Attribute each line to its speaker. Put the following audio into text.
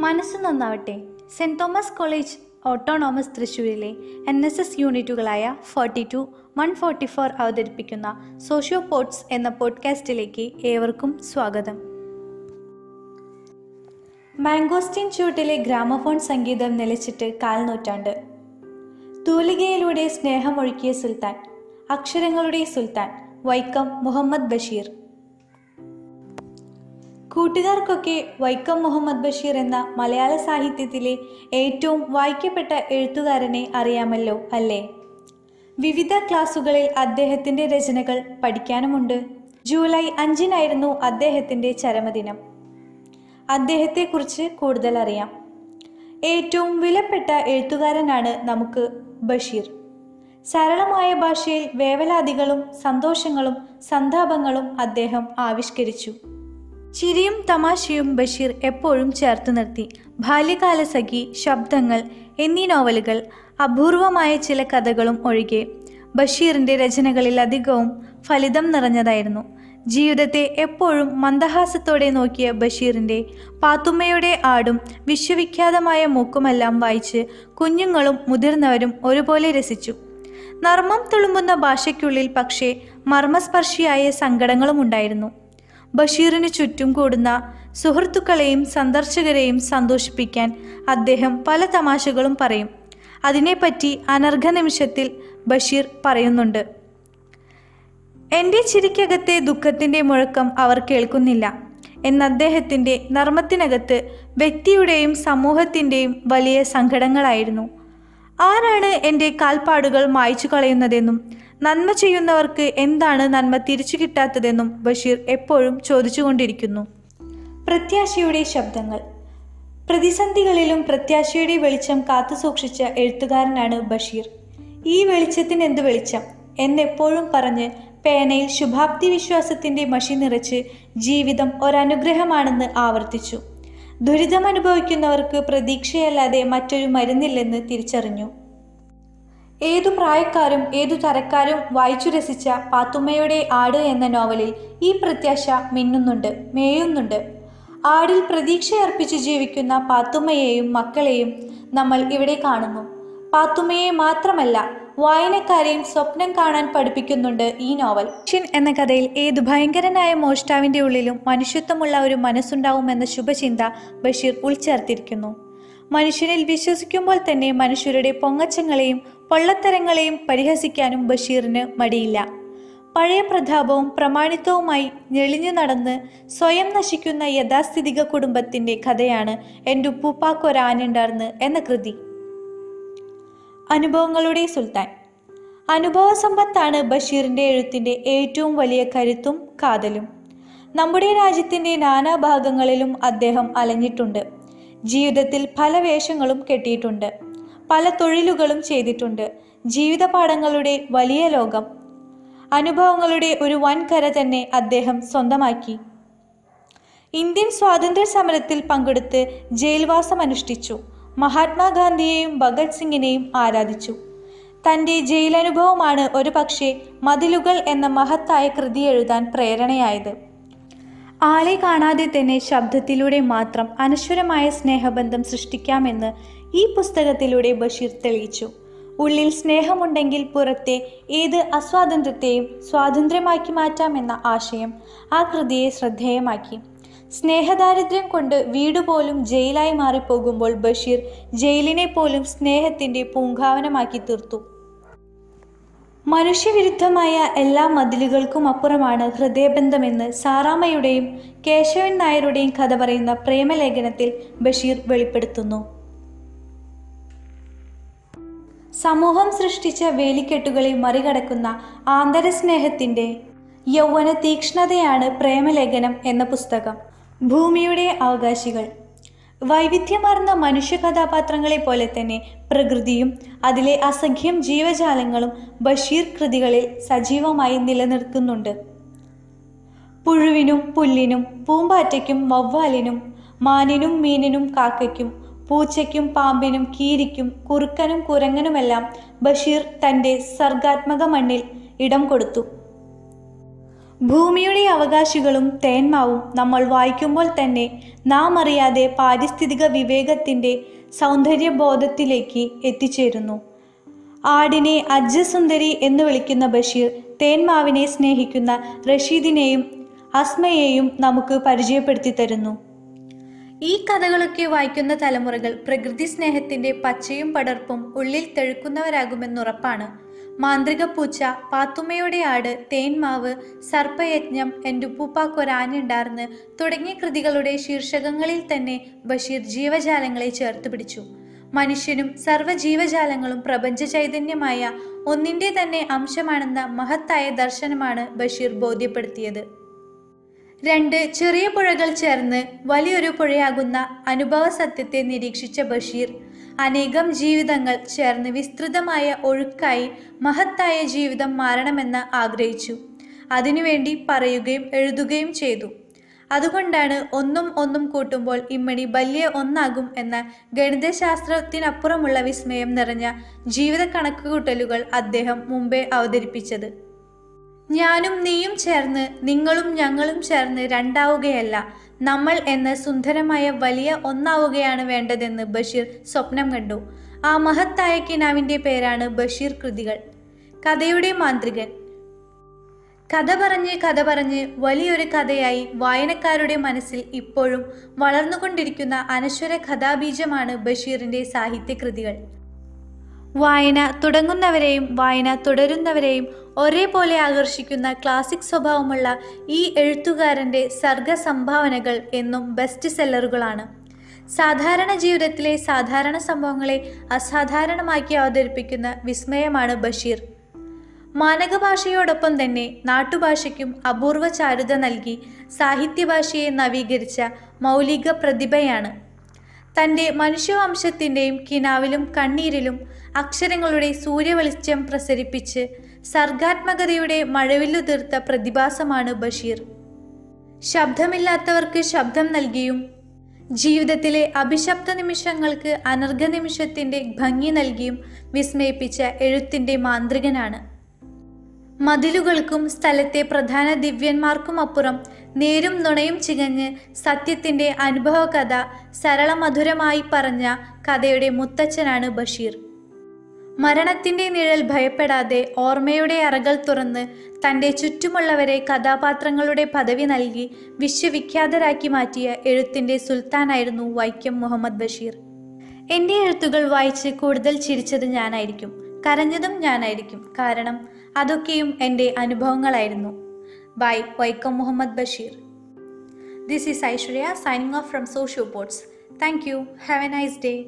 Speaker 1: മനസ്സ് നന്നാവട്ടെ. Saint Thomas college autonomous തൃശ്ശൂരിലെ N S S യൂണിറ്റുകളായ forty two one forty four അവതരിപ്പിക്കുന്ന സോഷ്യോ പോർട്സ് എന്ന പോഡ്കാസ്റ്റിലേക്ക് ഏവർക്കും സ്വാഗതം. മാംഗോസ്റ്റിൻ ചൂട്ടിലെ ഗ്രാമഫോൺ സംഗീതം നിലച്ചിട്ട് കാൽനൂറ്റാണ്ട്. തൂലികയിലൂടെ സ്നേഹമൊഴുക്കിയ സുൽത്താൻ അക്ഷരങ്ങളുടെ സുൽത്താൻ വൈക്കം മുഹമ്മദ് ബഷീർ. കൂട്ടുകാർക്കൊക്കെ വൈക്കം മുഹമ്മദ് ബഷീർ എന്ന മലയാള സാഹിത്യത്തിലെ ഏറ്റവും വായിക്കപ്പെട്ട എഴുത്തുകാരനെ അറിയാമല്ലോ അല്ലേ? വിവിധ ക്ലാസുകളിൽ അദ്ദേഹത്തിന്റെ രചനകൾ പഠിക്കാനുമുണ്ട്. ജൂലൈ അഞ്ചിനായിരുന്നു അദ്ദേഹത്തിന്റെ ചരമദിനം. അദ്ദേഹത്തെക്കുറിച്ച് കൂടുതൽ അറിയാം. ഏറ്റവും വിലപ്പെട്ട എഴുത്തുകാരനാണ് നമുക്ക് ബഷീർ. സരളമായ ഭാഷയിൽ വേവലാതികളും സന്തോഷങ്ങളും സന്താപങ്ങളും അദ്ദേഹം ആവിഷ്കരിച്ചു. ചിരിയും തമാശയും ബഷീർ എപ്പോഴും ചേർത്ത് നിർത്തി. ബാല്യകാല സഖി ശബ്ദങ്ങൾ എന്നീ നോവലുകൾ അപൂർവമായ ചില കഥകളും ഒഴികെ ബഷീറിന്റെ രചനകളിൽ അധികവും ഫലിതം നിറഞ്ഞതായിരുന്നു. ജീവിതത്തെ എപ്പോഴും മന്ദഹാസത്തോടെ നോക്കിയ ബഷീറിന്റെ പാത്തുമ്മയുടെ ആടും വിശ്വവിഖ്യാതമായ മൂക്കുമെല്ലാം വായിച്ച് കുഞ്ഞുങ്ങളും മുതിർന്നവരും ഒരുപോലെ രസിച്ചു. നർമ്മം തുളുമ്പുന്ന ഭാഷയ്ക്കുള്ളിൽ പക്ഷേ മർമ്മസ്പർശിയായ സങ്കടങ്ങളും ഉണ്ടായിരുന്നു ബഷീറിന് ചുറ്റും കൂടുന്ന സുഹൃത്തുക്കളെയും സന്ദർശകരെയും സന്തോഷിപ്പിക്കാൻ അദ്ദേഹം പല തമാശകളും പറയും. അതിനെപ്പറ്റി അനർഘ നിമിഷത്തിൽ ബഷീർ പറയുന്നുണ്ട്. എന്റെ ചിരിക്കകത്തെ ദുഃഖത്തിന്റെ മുഴക്കം അവർ കേൾക്കുന്നില്ല. എന്ന അദ്ദേഹത്തിന്റെ നർമ്മത്തിനകത്ത് വ്യക്തിയുടെയും സമൂഹത്തിന്റെയും വലിയ സങ്കടങ്ങളായിരുന്നു. ആരാണ് എന്റെ കാൽപ്പാടുകൾ മായ്ച്ചു കളയുന്നതെന്നും നന്മ ചെയ്യുന്നവർക്ക് എന്താണ് നന്മ തിരിച്ചു കിട്ടാത്തതെന്നും ബഷീർ എപ്പോഴും ചോദിച്ചുകൊണ്ടിരിക്കുന്നു. പ്രത്യാശയുടെ ശബ്ദങ്ങൾ. പ്രതിസന്ധികളിലും പ്രത്യാശയുടെ വെളിച്ചം കാത്തുസൂക്ഷിച്ച എഴുത്തുകാരനാണ് ബഷീർ. ഈ വെളിച്ചത്തിന് എന്ത് വെളിച്ചം? എന്നെപ്പോഴും പറഞ്ഞ് പേനയിൽ ശുഭാപ്തി വിശ്വാസത്തിന്റെ മഷി നിറച്ച് ജീവിതം ഒരനുഗ്രഹമാണെന്ന് ആവർത്തിച്ചു. ദുരിതം അനുഭവിക്കുന്നവർക്ക് പ്രതീക്ഷയല്ലാതെ മറ്റൊരു മരുന്നില്ലെന്ന് തിരിച്ചറിഞ്ഞു. ഏതു പ്രായക്കാരും ഏതു തരക്കാരും വായിച്ചു രസിച്ച പാത്തുമ്മയുടെ ആട് എന്ന നോവലിൽ ഈ പ്രത്യാശ മിന്നുന്നുണ്ട് മേയുന്നുണ്ട്. ആടിൽ പ്രതീക്ഷയർപ്പിച്ച് ജീവിക്കുന്ന പാത്തുമ്മയെയും മക്കളെയും നമ്മൾ ഇവിടെ കാണുന്നു. പാത്തുമ്മയെ മാത്രമല്ല വായനക്കാരെയും സ്വപ്നം കാണാൻ പഠിപ്പിക്കുന്നുണ്ട് ഈ നോവൽ. ഷിൻ എന്ന കഥയിൽ ഏത് ഭയങ്കരനായ മോഷ്ടാവിന്റെ ഉള്ളിലും മനുഷ്യത്വമുള്ള ഒരു മനസ്സുണ്ടാവുമെന്ന ശുഭചിന്ത ബഷീർ ഉൾച്ചേർത്തിരിക്കുന്നു. മനുഷ്യനിൽ വിശ്വസിക്കുമ്പോൾ തന്നെ മനുഷ്യരുടെ പൊങ്ങച്ചങ്ങളെയും പൊള്ളത്തരങ്ങളെയും പരിഹസിക്കാനും ബഷീറിന് മടിയില്ല. പഴയ പ്രതാപവും പ്രമാണിത്വവുമായി ഞെളിഞ്ഞു നടന്ന് സ്വയം നശിക്കുന്ന യഥാസ്ഥിതിക കുടുംബത്തിന്റെ കഥയാണ് എന്റെ ഉപ്പൂപ്പാക്കൊരാനുണ്ടാർന്ന് എന്ന കൃതി. അനുഭവങ്ങളുടെ സുൽത്താൻ. അനുഭവ സമ്പത്താണ് ബഷീറിന്റെ എഴുത്തിന്റെ ഏറ്റവും വലിയ കരുത്തും കാതലും. നമ്മുടെ രാജ്യത്തിന്റെ നാനാഭാഗങ്ങളിലും അദ്ദേഹം അലഞ്ഞിട്ടുണ്ട്. ജീവിതത്തിൽ പല വേഷങ്ങളും കെട്ടിയിട്ടുണ്ട്. പല തൊഴിലുകളും ചെയ്തിട്ടുണ്ട്. ജീവിത പാഠങ്ങളുടെ വലിയ ലോകം. അനുഭവങ്ങളുടെ ഒരു വൻകര തന്നെ അദ്ദേഹം സ്വന്തമാക്കി. ഇന്ത്യൻ സ്വാതന്ത്ര്യ സമരത്തിൽ പങ്കെടുത്ത് ജയിൽവാസം അനുഷ്ഠിച്ചു. മഹാത്മാഗാന്ധിയെയും ഭഗത് സിംഗിനെയും ആരാധിച്ചു. തന്റെ ജയിലനുഭവമാണ് ഒരു പക്ഷേ മതിലുകൾ എന്ന മഹത്തായ കൃതി എഴുതാൻ പ്രേരണയായത്. ആളെ കാണാതെ തന്നെ ശബ്ദത്തിലൂടെ മാത്രം അനശ്വരമായ സ്നേഹബന്ധം സൃഷ്ടിക്കാമെന്ന് ഈ പുസ്തകത്തിലൂടെ ബഷീർ തെളിയിച്ചു. ഉള്ളിൽ സ്നേഹമുണ്ടെങ്കിൽ പുറത്തെ ഏത് അസ്വാതന്ത്ര്യത്തെയും സ്വാതന്ത്ര്യമാക്കി മാറ്റാമെന്ന ആശയം ആ കൃതിയെ ശ്രദ്ധേയമാക്കി. സ്നേഹദാരിദ്ര്യം കൊണ്ട് വീട് പോലും ജയിലായി മാറിപ്പോകുമ്പോൾ ബഷീർ ജയിലിനെ പോലും സ്നേഹത്തിന്റെ പൂങ്കാവനമാക്കി തീർത്തു. മനുഷ്യവിരുദ്ധമായ എല്ലാ മതിലുകൾക്കും അപ്പുറമാണ് ഹൃദയബന്ധമെന്ന് സാറാമ്മയുടെയും കേശവൻ നായരുടെയും കഥ പറയുന്ന പ്രേമലേഖനത്തിൽ ബഷീർ വെളിപ്പെടുത്തുന്നു. സമൂഹം സൃഷ്ടിച്ച വേലിക്കെട്ടുകളെ മറികടക്കുന്ന ആന്തരസ്നേഹത്തിന്റെ യൗവന തീക്ഷ്ണതയാണ് പ്രേമലേഖനം എന്ന പുസ്തകം. ഭൂമിയുടെ അവകാശികൾ. വൈവിധ്യമാർന്ന മനുഷ്യ കഥാപാത്രങ്ങളെ പോലെ തന്നെ പ്രകൃതിയും അതിലെ അസംഖ്യം ജീവജാലങ്ങളും ബഷീർ കൃതികളിൽ സജീവമായി നിലനിർത്തുന്നുണ്ട്. പുഴുവിനും പുല്ലിനും പൂമ്പാറ്റയ്ക്കും വവ്വാലിനും മാനിനും മീനിനും കാക്കയ്ക്കും പൂച്ചയ്ക്കും പാമ്പിനും കീരിക്കും കുറുക്കനും കുരങ്ങനുമെല്ലാം ബഷീർ തന്റെ സർഗാത്മക മണ്ണിൽ ഇടം കൊടുത്തു. ഭൂമിയുടെ അവകാശികളും തേന്മാവും നമ്മൾ വായിക്കുമ്പോൾ തന്നെ നാം അറിയാതെ പാരിസ്ഥിതിക വിവേകത്തിന്റെ സൗന്ദര്യബോധത്തിലേക്ക് എത്തിച്ചേരുന്നു. ആടിനെ അജ്ജസുന്ദരി എന്ന് വിളിക്കുന്ന ബഷീർ തേന്മാവിനെ സ്നേഹിക്കുന്ന റഷീദിനെയും അസ്മയെയും നമുക്ക് പരിചയപ്പെടുത്തി തരുന്നു. ഈ കഥകളൊക്കെ വായിക്കുന്ന തലമുറകൾ പ്രകൃതി സ്നേഹത്തിന്റെ പച്ചയും പടർപ്പും ഉള്ളിൽ തെഴുക്കുന്നവരാകുമെന്നുറപ്പാണ് മാന്ത്രിക പൂച്ച പാത്തുമ്മയുടെ ആട് തേന്മാവ് സർപ്പയജ്ഞം എന്റെ ഉപ്പൂപ്പാക്കൊരാനുണ്ടാർന്ന് തുടങ്ങിയ കൃതികളുടെ ശീർഷകങ്ങളിൽ തന്നെ ബഷീർ ജീവജാലങ്ങളെ ചേർത്ത് പിടിച്ചു. മനുഷ്യനും സർവജീവജാലങ്ങളും പ്രപഞ്ച ചൈതന്യമായ ഒന്നിന്റെ തന്നെ അംശമാണെന്ന മഹത്തായ ദർശനമാണ് ബഷീർ ബോധ്യപ്പെടുത്തിയത്. രണ്ട് ചെറിയ പുഴകൾ ചേർന്ന് വലിയൊരു പുഴയാകുന്ന അനുഭവ സത്യത്തെ നിരീക്ഷിച്ച ബഷീർ അനേകം ജീവിതങ്ങൾ ചേർന്ന് വിസ്തൃതമായ ഒഴുക്കായി മഹത്തായ ജീവിതം മാറണമെന്ന് ആഗ്രഹിച്ചു. അതിനുവേണ്ടി പറയുകയും എഴുതുകയും ചെയ്തു. അതുകൊണ്ടാണ് ഒന്നും ഒന്നും കൂട്ടുമ്പോൾ ഇമ്മണി വലിയ ഒന്നാകും എന്ന ഗണിതശാസ്ത്രത്തിനപ്പുറമുള്ള വിസ്മയം നിറഞ്ഞ ജീവിത കണക്കുകൂട്ടലുകൾ അദ്ദേഹം മുമ്പേ അവതരിപ്പിച്ചത്. ഞാനും നീയും ചേർന്ന് നിങ്ങളും ഞങ്ങളും ചേർന്ന് രണ്ടാവുകയല്ല. നമ്മൾ എന്ന സുന്ദരമായ വലിയ ഒന്നാവുകയാണ് വേണ്ടതെന്ന് ബഷീർ സ്വപ്നം കണ്ടു. ആ മഹത്തായ കിനാവിന്റെ പേരാണ് ബഷീർ കൃതികൾ. കഥയുടെ മാന്ത്രികൻ. കഥ പറഞ്ഞ് കഥ പറഞ്ഞ് വലിയൊരു കഥയായി വായനക്കാരുടെ മനസ്സിൽ ഇപ്പോഴും വളർന്നുകൊണ്ടിരിക്കുന്ന അനശ്വര കഥാബീജമാണ് ബഷീറിന്റെ സാഹിത്യകൃതികൾ. വായന തുടങ്ങുന്നവരെയും വായന തുടരുന്നവരെയും ഒരേപോലെ ആകർഷിക്കുന്ന ക്ലാസിക് സ്വഭാവമുള്ള ഈ എഴുത്തുകാരന്റെ സർഗ സംഭാവനകൾ എന്നും ബെസ്റ്റ് സെല്ലറുകളാണ് സാധാരണ ജീവിതത്തിലെ സാധാരണ സംഭവങ്ങളെ അസാധാരണമാക്കി അവതരിപ്പിക്കുന്ന വിസ്മയമാണ് ബഷീർ. മാനകഭാഷയോടൊപ്പം തന്നെ നാട്ടുഭാഷയ്ക്കും അപൂർവ ചാരുത നൽകി സാഹിത്യഭാഷയെ നവീകരിച്ച മൗലിക പ്രതിഭയാണ് തന്റെ മനുഷ്യവംശത്തിന്റെയും കിനാവിലും കണ്ണീരിലും അക്ഷരങ്ങളുടെ സൂര്യവെളിച്ചം പ്രസരിപ്പിച്ച് സർഗാത്മകതയുടെ മഴവില്ലുതീർത്ത പ്രതിഭാസമാണ് ബഷീർ. ശബ്ദമില്ലാത്തവർക്ക് ശബ്ദം നൽകിയും ജീവിതത്തിലെ അഭിശബ്ദ നിമിഷങ്ങൾക്ക് അനർഘ നിമിഷത്തിന്റെ ഭംഗി നൽകിയും വിസ്മയിപ്പിച്ച എഴുത്തിന്റെ മാന്ത്രികനാണ്. മതിലുകൾക്കും സ്ഥലത്തെ പ്രധാന ദിവ്യന്മാർക്കുമപ്പുറം നേരും നുണയും ചികഞ്ഞ് സത്യത്തിന്റെ അനുഭവകഥ സരളമധുരമായി പറഞ്ഞ കഥയുടെ മുത്തച്ഛനാണ് ബഷീർ. മരണത്തിന്റെ നിഴൽ ഭയപ്പെടാതെ ഓർമ്മയുടെ അറകൾ തുറന്ന് തന്റെ ചുറ്റുമുള്ളവരെ കഥാപാത്രങ്ങളുടെ പദവി നൽകി വിശ്വവിഖ്യാതരാക്കി മാറ്റിയ എഴുത്തിന്റെ സുൽത്താനായിരുന്നു വൈക്കം മുഹമ്മദ് ബഷീർ. എന്റെ എഴുത്തുകൾ വായിച്ച് കൂടുതൽ ചിരിച്ചത് ഞാനായിരിക്കും. കരഞ്ഞതും ഞാനായിരിക്കും. കാരണം അതൊക്കെയും എന്റെ അനുഭവങ്ങളായിരുന്നു. By Vaikom Muhammad Basheer. This is Aishwarya signing off from socio ports thank you have a nice day